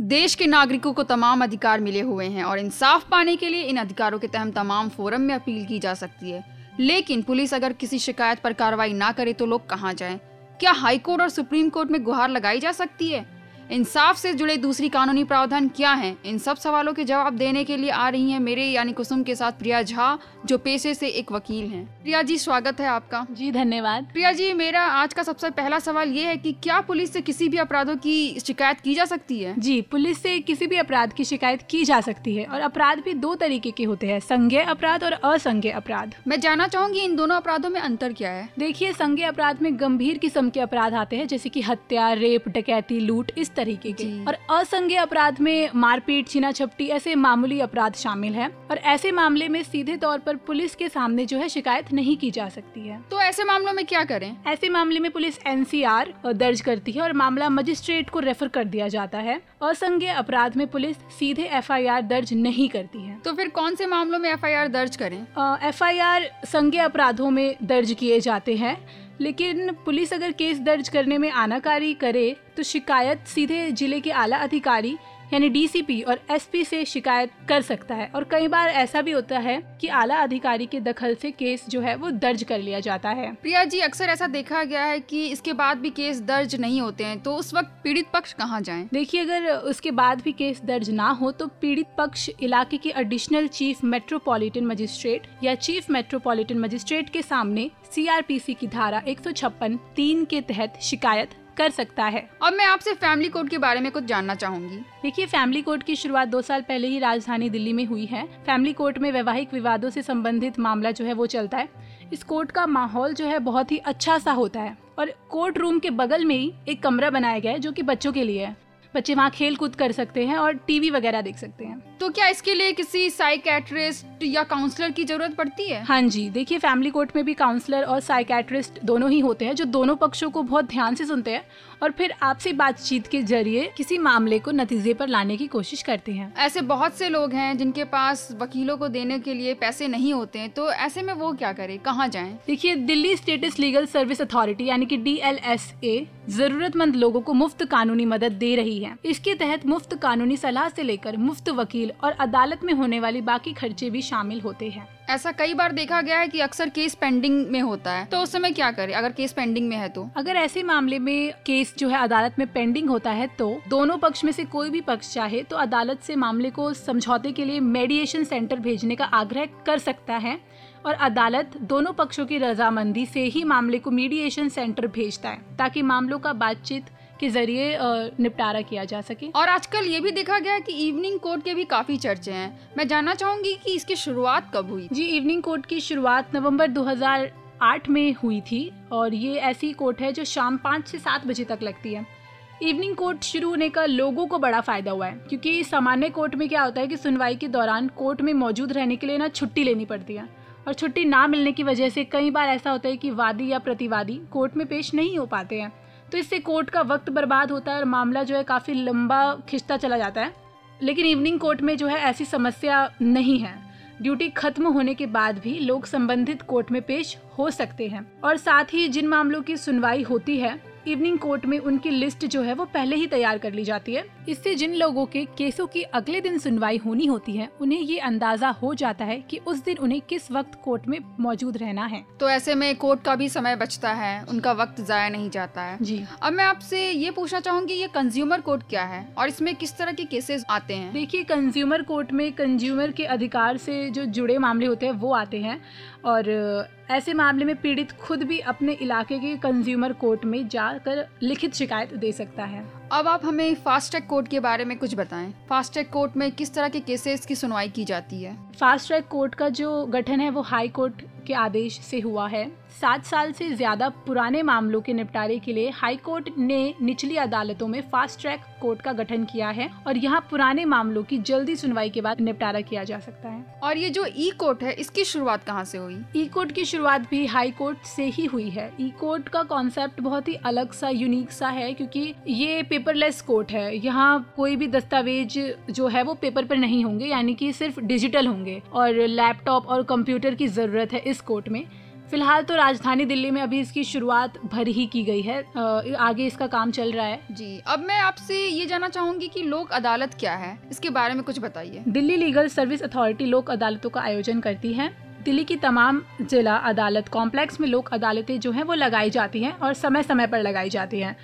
देश के नागरिकों को तमाम अधिकार मिले हुए हैं और इंसाफ पाने के लिए इन अधिकारों के तहत तमाम फोरम में अपील की जा सकती है लेकिन पुलिस अगर किसी शिकायत पर कार्रवाई ना करे तो लोग कहाँ जाएँ? क्या हाई कोर्ट और सुप्रीम कोर्ट में गुहार लगाई जा सकती है इंसाफ से जुड़े दूसरी कानूनी प्रावधान क्या हैं? इन सब सवालों के जवाब देने के लिए आ रही हैं मेरे यानी कुसुम के साथ प्रिया झा जो पेशे से एक वकील हैं। प्रिया जी स्वागत है आपका। जी धन्यवाद। प्रिया जी मेरा आज का सबसे पहला सवाल ये है कि क्या पुलिस से किसी भी अपराधों की शिकायत की जा सकती है? जी पुलिस से किसी भी अपराध की शिकायत की जा सकती है और अपराध भी दो तरीके के होते हैं संज्ञेय अपराध और असंज्ञेय अपराध। मैं जानना चाहूँगी इन दोनों अपराधों में अंतर क्या है? देखिए संज्ञेय अपराध में गंभीर किस्म के अपराध आते हैं जैसे की हत्या रेप डकैती लूट इस तरीके के। और असंज्ञेय अपराध में मारपीट छीना झपटी ऐसे मामूली अपराध शामिल है। और ऐसे मामले में सीधे तौर पर पुलिस के सामने जो है शिकायत नहीं की जा सकती है। तो ऐसे मामलों में क्या करें? ऐसे मामले में पुलिस एनसीआर दर्ज करती है और मामला मजिस्ट्रेट को रेफर कर दिया जाता है। असंज्ञेय अपराध में पुलिस सीधे एफआईआर दर्ज नहीं करती है। तो फिर कौन से मामलों में एफआईआर दर्ज करें? एफआईआर संज्ञेय अपराधों में दर्ज किए जाते हैं। लेकिन पुलिस अगर केस दर्ज करने में आनाकारी करे तो शिकायत सीधे ज़िले के आला अधिकारी यानी डीसीपी और एसपी से शिकायत कर सकता है। और कई बार ऐसा भी होता है कि आला अधिकारी के दखल से केस जो है वो दर्ज कर लिया जाता है। प्रिया जी अक्सर ऐसा देखा गया है कि इसके बाद भी केस दर्ज नहीं होते हैं तो उस वक्त पीड़ित पक्ष कहाँ जाए? देखिए अगर उसके बाद भी केस दर्ज ना हो तो पीड़ित पक्ष इलाके के एडिशनल चीफ मेट्रोपॉलिटन मजिस्ट्रेट या चीफ मेट्रोपॉलिटन मजिस्ट्रेट के सामने सीआरपीसी की धारा एक सौ तीन के तहत शिकायत कर सकता है। अब मैं आपसे फैमिली कोर्ट के बारे में कुछ जानना चाहूँगी। देखिए फैमिली कोर्ट की शुरुआत दो साल पहले ही राजधानी दिल्ली में हुई है। फैमिली कोर्ट में वैवाहिक विवादों से संबंधित मामला जो है वो चलता है। इस कोर्ट का माहौल जो है बहुत ही अच्छा सा होता है। और कोर्ट रूम के बगल में ही एक कमरा बनाया गया है जो कि बच्चों के लिए है। बच्चे वहाँ खेल कूद कर सकते हैं और टीवी वगैरह देख सकते हैं। तो क्या इसके लिए किसी साइकेट्रिस्ट या काउंसलर की ज़रूरत पड़ती है? हाँ जी देखिए फैमिली कोर्ट में भी काउंसलर और साइकेट्रिस्ट दोनों ही होते हैं जो दोनों पक्षों को बहुत ध्यान से सुनते हैं और फिर आपसी बातचीत के ज़रिए किसी मामले को नतीजे पर लाने की कोशिश करते हैं। ऐसे बहुत से लोग हैं जिनके पास वकीलों को देने के लिए पैसे नहीं होते हैं तो ऐसे में वो क्या करे? कहाँ जाए? देखिए Delhi states legal service authority यानी कि डी जरूरतमंद लोगों को मुफ़्त कानूनी मदद दे रही है। इसके तहत मुफ़्त कानूनी सलाह से लेकर मुफ़्त वकील और अदालत में होने वाली बाकी खर्चे भी शामिल होते हैं। ऐसा कई बार देखा गया है कि अक्सर केस पेंडिंग में होता है। तो उस समय क्या करे? अगर केस पेंडिंग में है तो? अगर ऐसे मामले में केस जो है अदालत में पेंडिंग होता है तो दोनों पक्ष में से कोई भी पक्ष चाहे तो अदालत से मामले को समझौते के लिए मेडिएशन सेंटर भेजने का आग्रह कर सकता है और अदालत दोनों पक्षों की रजामंदी से ही मामले को मीडिएशन सेंटर भेजता है ताकि मामलों का बातचीत के ज़रिए निपटारा किया जा सके। और आजकल ये भी देखा गया कि इवनिंग कोर्ट के भी काफ़ी चर्चे हैं। मैं जानना चाहूँगी कि इसकी शुरुआत कब हुई? जी इवनिंग कोर्ट की शुरुआत नवंबर 2008 में हुई थी और ये ऐसी कोर्ट है जो शाम पाँच से सात बजे तक लगती है। इवनिंग कोर्ट शुरू होने का लोगों को बड़ा फ़ायदा हुआ है क्योंकि सामान्य कोर्ट में क्या होता है कि सुनवाई के दौरान कोर्ट में मौजूद रहने के लिए ना छुट्टी लेनी पड़ती है। और छुट्टी ना मिलने की वजह से कई बार ऐसा होता है कि वादी या प्रतिवादी कोर्ट में पेश नहीं हो पाते हैं। तो इससे कोर्ट का वक्त बर्बाद होता है और मामला जो है काफ़ी लंबा खिंचता चला जाता है। लेकिन इवनिंग कोर्ट में जो है ऐसी समस्या नहीं है। ड्यूटी खत्म होने के बाद भी लोग संबंधित कोर्ट में पेश हो सकते हैं। और साथ ही जिन मामलों की सुनवाई होती है इवनिंग कोर्ट में उनकी लिस्ट जो है वो पहले ही तैयार कर ली जाती है। इससे जिन लोगों के केसों की अगले दिन सुनवाई होनी होती है उन्हें ये अंदाज़ा हो जाता है कि उस दिन उन्हें किस वक्त कोर्ट में मौजूद रहना है। तो ऐसे में कोर्ट का भी समय बचता है उनका वक्त जाया नहीं जाता है। जी। अब मैं आपसे ये पूछना चाहूँगी ये कंज्यूमर कोर्ट क्या है और इसमें किस तरह के केसेस आते हैं? देखिए कंज्यूमर कोर्ट में कंज्यूमर के अधिकार से जो जुड़े मामले होते हैं वो आते हैं और ऐसे मामले में पीड़ित खुद भी अपने इलाके के कंज्यूमर कोर्ट में जाकर लिखित शिकायत दे सकता है। अब आप हमें फास्ट ट्रैक कोर्ट के बारे में कुछ बताएँ। फास्ट ट्रैक कोर्ट में किस तरह के केसेस की सुनवाई की जाती है? फास्ट ट्रैक कोर्ट का जो गठन है वो हाई कोर्ट के आदेश से हुआ है। सात साल से ज़्यादा पुराने मामलों के निपटारे के लिए हाई कोर्ट ने निचली अदालतों में फास्ट ट्रैक कोर्ट का गठन किया है और यहाँ पुराने मामलों की जल्दी सुनवाई के बाद निपटारा किया जा सकता है। और ये जो ई कोर्ट है इसकी शुरुआत कहाँ से हुई? ई कोर्ट की शुरुआत भी हाई कोर्ट से ही हुई है। ई कोर्ट का कॉन्सेप्ट बहुत ही अलग सा यूनिक सा है क्योंकि ये पेपरलेस कोर्ट है। यहाँ कोई भी दस्तावेज़ जो है वो पेपर पर नहीं होंगे यानी कि सिर्फ़ डिजिटल होंगे और लैपटॉप और कंप्यूटर की ज़रूरत है इस कोर्ट में। फ़िलहाल तो राजधानी दिल्ली में अभी इसकी शुरुआत भर ही की गई है। आगे इसका काम चल रहा है। जी अब मैं आपसे ये जानना चाहूँगी कि लोक अदालत क्या है? इसके बारे में कुछ बताइए। दिल्ली लीगल सर्विस अथॉरिटी लोक अदालतों का आयोजन करती है। दिल्ली की तमाम जिला अदालत कॉम्प्लेक्स में लोक अदालतें जो हैं वो लगाई जाती हैं और समय समय पर लगाई जाती हैं।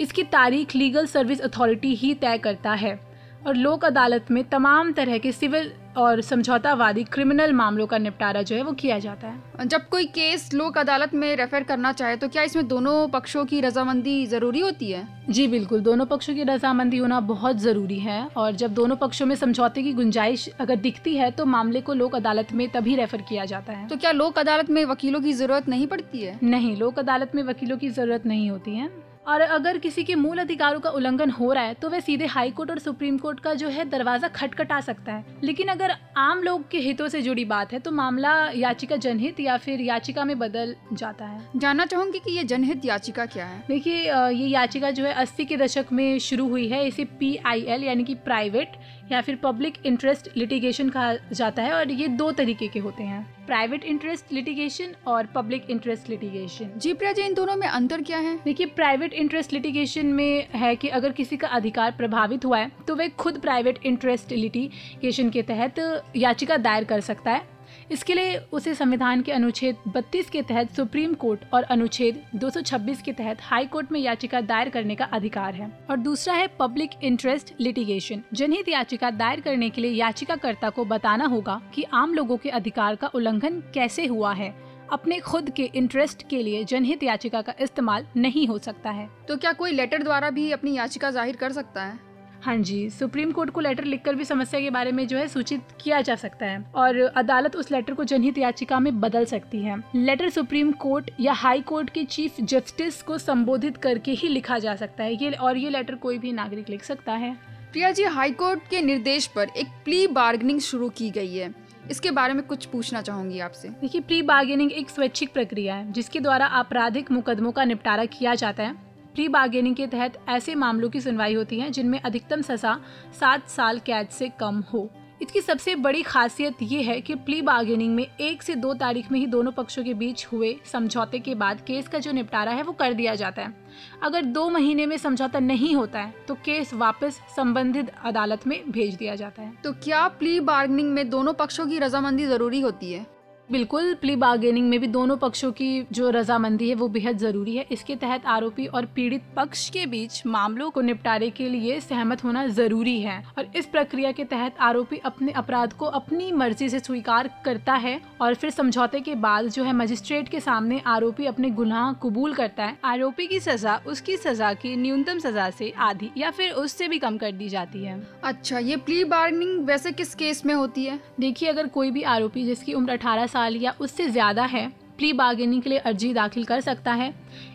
इसकी तारीख लीगल सर्विस अथॉरिटी ही तय करता है और लोक अदालत में तमाम तरह के सिविल और समझौतावादी क्रिमिनल मामलों का निपटारा जो है वो किया जाता है। जब कोई केस लोक अदालत में रेफर करना चाहे तो क्या इसमें दोनों पक्षों की रजामंदी ज़रूरी होती है? जी बिल्कुल। दोनों पक्षों की रजामंदी होना बहुत ज़रूरी है और जब दोनों पक्षों में समझौते की गुंजाइश अगर दिखती है तो मामले को लोक अदालत में तभी रेफर किया जाता है। तो क्या लोक अदालत में वकीलों की ज़रूरत नहीं पड़ती है? नहीं लोक अदालत में वकीलों की ज़रूरत नहीं होती है। और अगर किसी के मूल अधिकारों का उल्लंघन हो रहा है तो वह सीधे हाई कोर्ट और सुप्रीम कोर्ट का जो है दरवाज़ा खटखटा सकता है। लेकिन अगर आम लोग के हितों से जुड़ी बात है तो मामला याचिका जनहित या फिर याचिका में बदल जाता है। जानना चाहूँगी कि ये जनहित याचिका क्या है? देखिए ये याचिका जो है अस्सी के दशक में शुरू हुई है इसे पी आई एल यानी कि प्राइवेट या फिर पब्लिक इंटरेस्ट लिटिगेशन कहा जाता है और ये दो तरीके के होते हैं। प्राइवेट इंटरेस्ट लिटिगेशन और public interest litigation ji Priya ji इन दोनों में अंतर क्या है? देखिए प्राइवेट इंटरेस्ट लिटिगेशन में है कि अगर किसी का अधिकार प्रभावित हुआ है तो वह खुद प्राइवेट इंटरेस्ट लिटिगेशन के तहत याचिका दायर कर सकता है। इसके लिए उसे संविधान के अनुच्छेद 32 के तहत सुप्रीम कोर्ट और अनुच्छेद 226 के तहत हाई कोर्ट में याचिका दायर करने का अधिकार है। और दूसरा है पब्लिक इंटरेस्ट लिटिगेशन। जनहित याचिका दायर करने के लिए याचिकाकर्ता को बताना होगा कि आम लोगों के अधिकार का उल्लंघन कैसे हुआ है। अपने खुद के इंटरेस्ट के लिए जनहित याचिका का इस्तेमाल नहीं हो सकता है। तो क्या कोई लेटर द्वारा भी अपनी याचिका ज़ाहिर कर सकता है? हाँ जी सुप्रीम कोर्ट को लेटर लिखकर भी समस्या के बारे में जो है सूचित किया जा सकता है और अदालत उस लेटर को जनहित याचिका में बदल सकती है। लेटर सुप्रीम कोर्ट या हाई कोर्ट के चीफ जस्टिस को संबोधित करके ही लिखा जा सकता है। ये और ये लेटर कोई भी नागरिक लिख सकता है। प्रिया जी हाई कोर्ट के निर्देश पर एक प्ली बार्गेनिंग शुरू की गई है। इसके बारे में कुछ पूछना चाहूँगी आपसे। देखिए प्री बार्गेनिंग एक स्वैच्छिक प्रक्रिया है जिसके द्वारा आपराधिक मुकदमों का निपटारा किया जाता है। प्री बार्गेनिंग के तहत ऐसे मामलों की सुनवाई होती है जिनमें अधिकतम सजा सात साल कैद से कम हो। इसकी सबसे बड़ी खासियत ये है कि प्ली बार्गेनिंग में एक से दो तारीख में ही दोनों पक्षों के बीच हुए समझौते के बाद केस का जो निपटारा है वो कर दिया जाता है। अगर दो महीने में समझौता नहीं होता है तो केस वापस संबंधित अदालत में भेज दिया जाता है। तो क्या प्ली बार्गेनिंग में दोनों पक्षों की रजामंदी ज़रूरी होती है? बिल्कुल प्ली बार्गेनिंग में भी दोनों पक्षों की जो रजामंदी है वो बेहद ज़रूरी है। इसके तहत आरोपी और पीड़ित पक्ष के बीच मामलों को निपटारे के लिए सहमत होना ज़रूरी है और इस प्रक्रिया के तहत आरोपी अपने अपराध को अपनी मर्ज़ी से स्वीकार करता है और फिर समझौते के बाद जो है मजिस्ट्रेट के सामने आरोपी अपने गुनाह कबूल करता है। आरोपी की सजा उसकी सजा की न्यूनतम सजा से आधी या फिर उससे भी कम कर दी जाती है। अच्छा ये प्ली बार्गेनिंग वैसे किस केस में होती है? देखिए अगर कोई भी आरोपी जिसकी उम्र अठारह साल या उससे ज़्यादा है प्री बार्गेनिंग के लिए अर्जी दाखिल कर सकता है।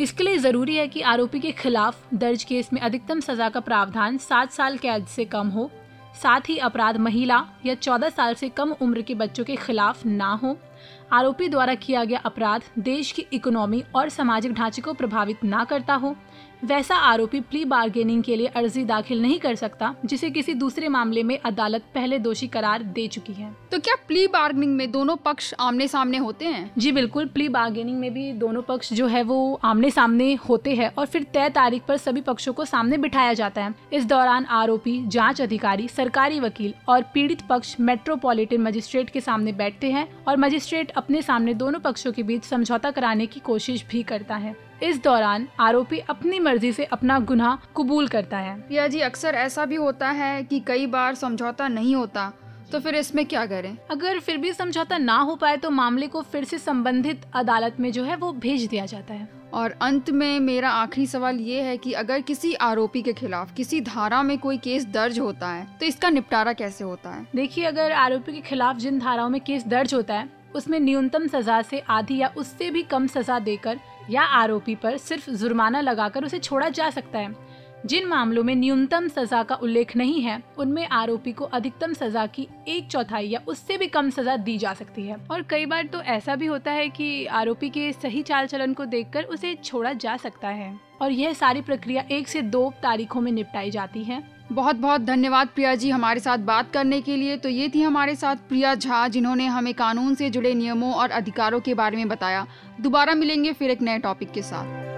इसके लिए ज़रूरी है कि आरोपी के खिलाफ दर्ज केस में अधिकतम सज़ा का प्रावधान सात साल कैद से कम हो। साथ ही अपराध महिला या चौदह साल से कम उम्र के बच्चों के खिलाफ ना हो। आरोपी द्वारा किया गया अपराध देश की इकोनॉमी और सामाजिक ढांचे को प्रभावित ना करता हो। वैसा आरोपी प्ली बार्गेनिंग के लिए अर्जी दाखिल नहीं कर सकता जिसे किसी दूसरे मामले में अदालत पहले दोषी करार दे चुकी है। तो क्या प्ली बार्गेनिंग में दोनों पक्ष आमने सामने होते हैं? जी बिल्कुल प्ली बार्गेनिंग में भी दोनों पक्ष जो है वो आमने सामने होते हैं और फिर तय तारीख पर सभी पक्षों को सामने बिठाया जाता है। इस दौरान आरोपी जाँच अधिकारी सरकारी वकील और पीड़ित पक्ष मेट्रोपॉलिटन मजिस्ट्रेट के सामने बैठते हैं और मजिस्ट्रेट अपने सामने दोनों पक्षों के बीच समझौता कराने की कोशिश भी करता है। इस दौरान आरोपी अपनी मर्ज़ी से अपना गुनाह कबूल करता है। या जी अक्सर ऐसा भी होता है कि कई बार समझौता नहीं होता तो फिर इसमें क्या करें? अगर फिर भी समझौता ना हो पाए तो मामले को फिर से संबंधित अदालत में जो है वो भेज दिया जाता है। और अंत में मेरा आखिरी सवाल ये है कि अगर किसी आरोपी के खिलाफ किसी धारा में कोई केस दर्ज होता है तो इसका निपटारा कैसे होता है? देखिए अगर आरोपी के खिलाफ जिन धाराओं में केस दर्ज होता है उसमें न्यूनतम सजा से आधी या उससे भी कम सजा देकर या आरोपी पर सिर्फ़ जुर्माना लगाकर उसे छोड़ा जा सकता है। जिन मामलों में न्यूनतम सजा का उल्लेख नहीं है, उनमें आरोपी को अधिकतम सजा की एक चौथाई या उससे भी कम सजा दी जा सकती है। और कई बार तो ऐसा भी होता है कि आरोपी के सही चाल चलन को देखकर उसे छोड़ा जा सकता है। और यह सारी प्रक्रिया एक से दो तारीखों में निपटाई जाती है। बहुत बहुत धन्यवाद प्रिया जी हमारे साथ बात करने के लिए। तो ये थी हमारे साथ प्रिया झा, जिन्होंने हमें कानून से जुड़े नियमों और अधिकारों के बारे में बताया। दोबारा मिलेंगे फिर एक नए टॉपिक के साथ।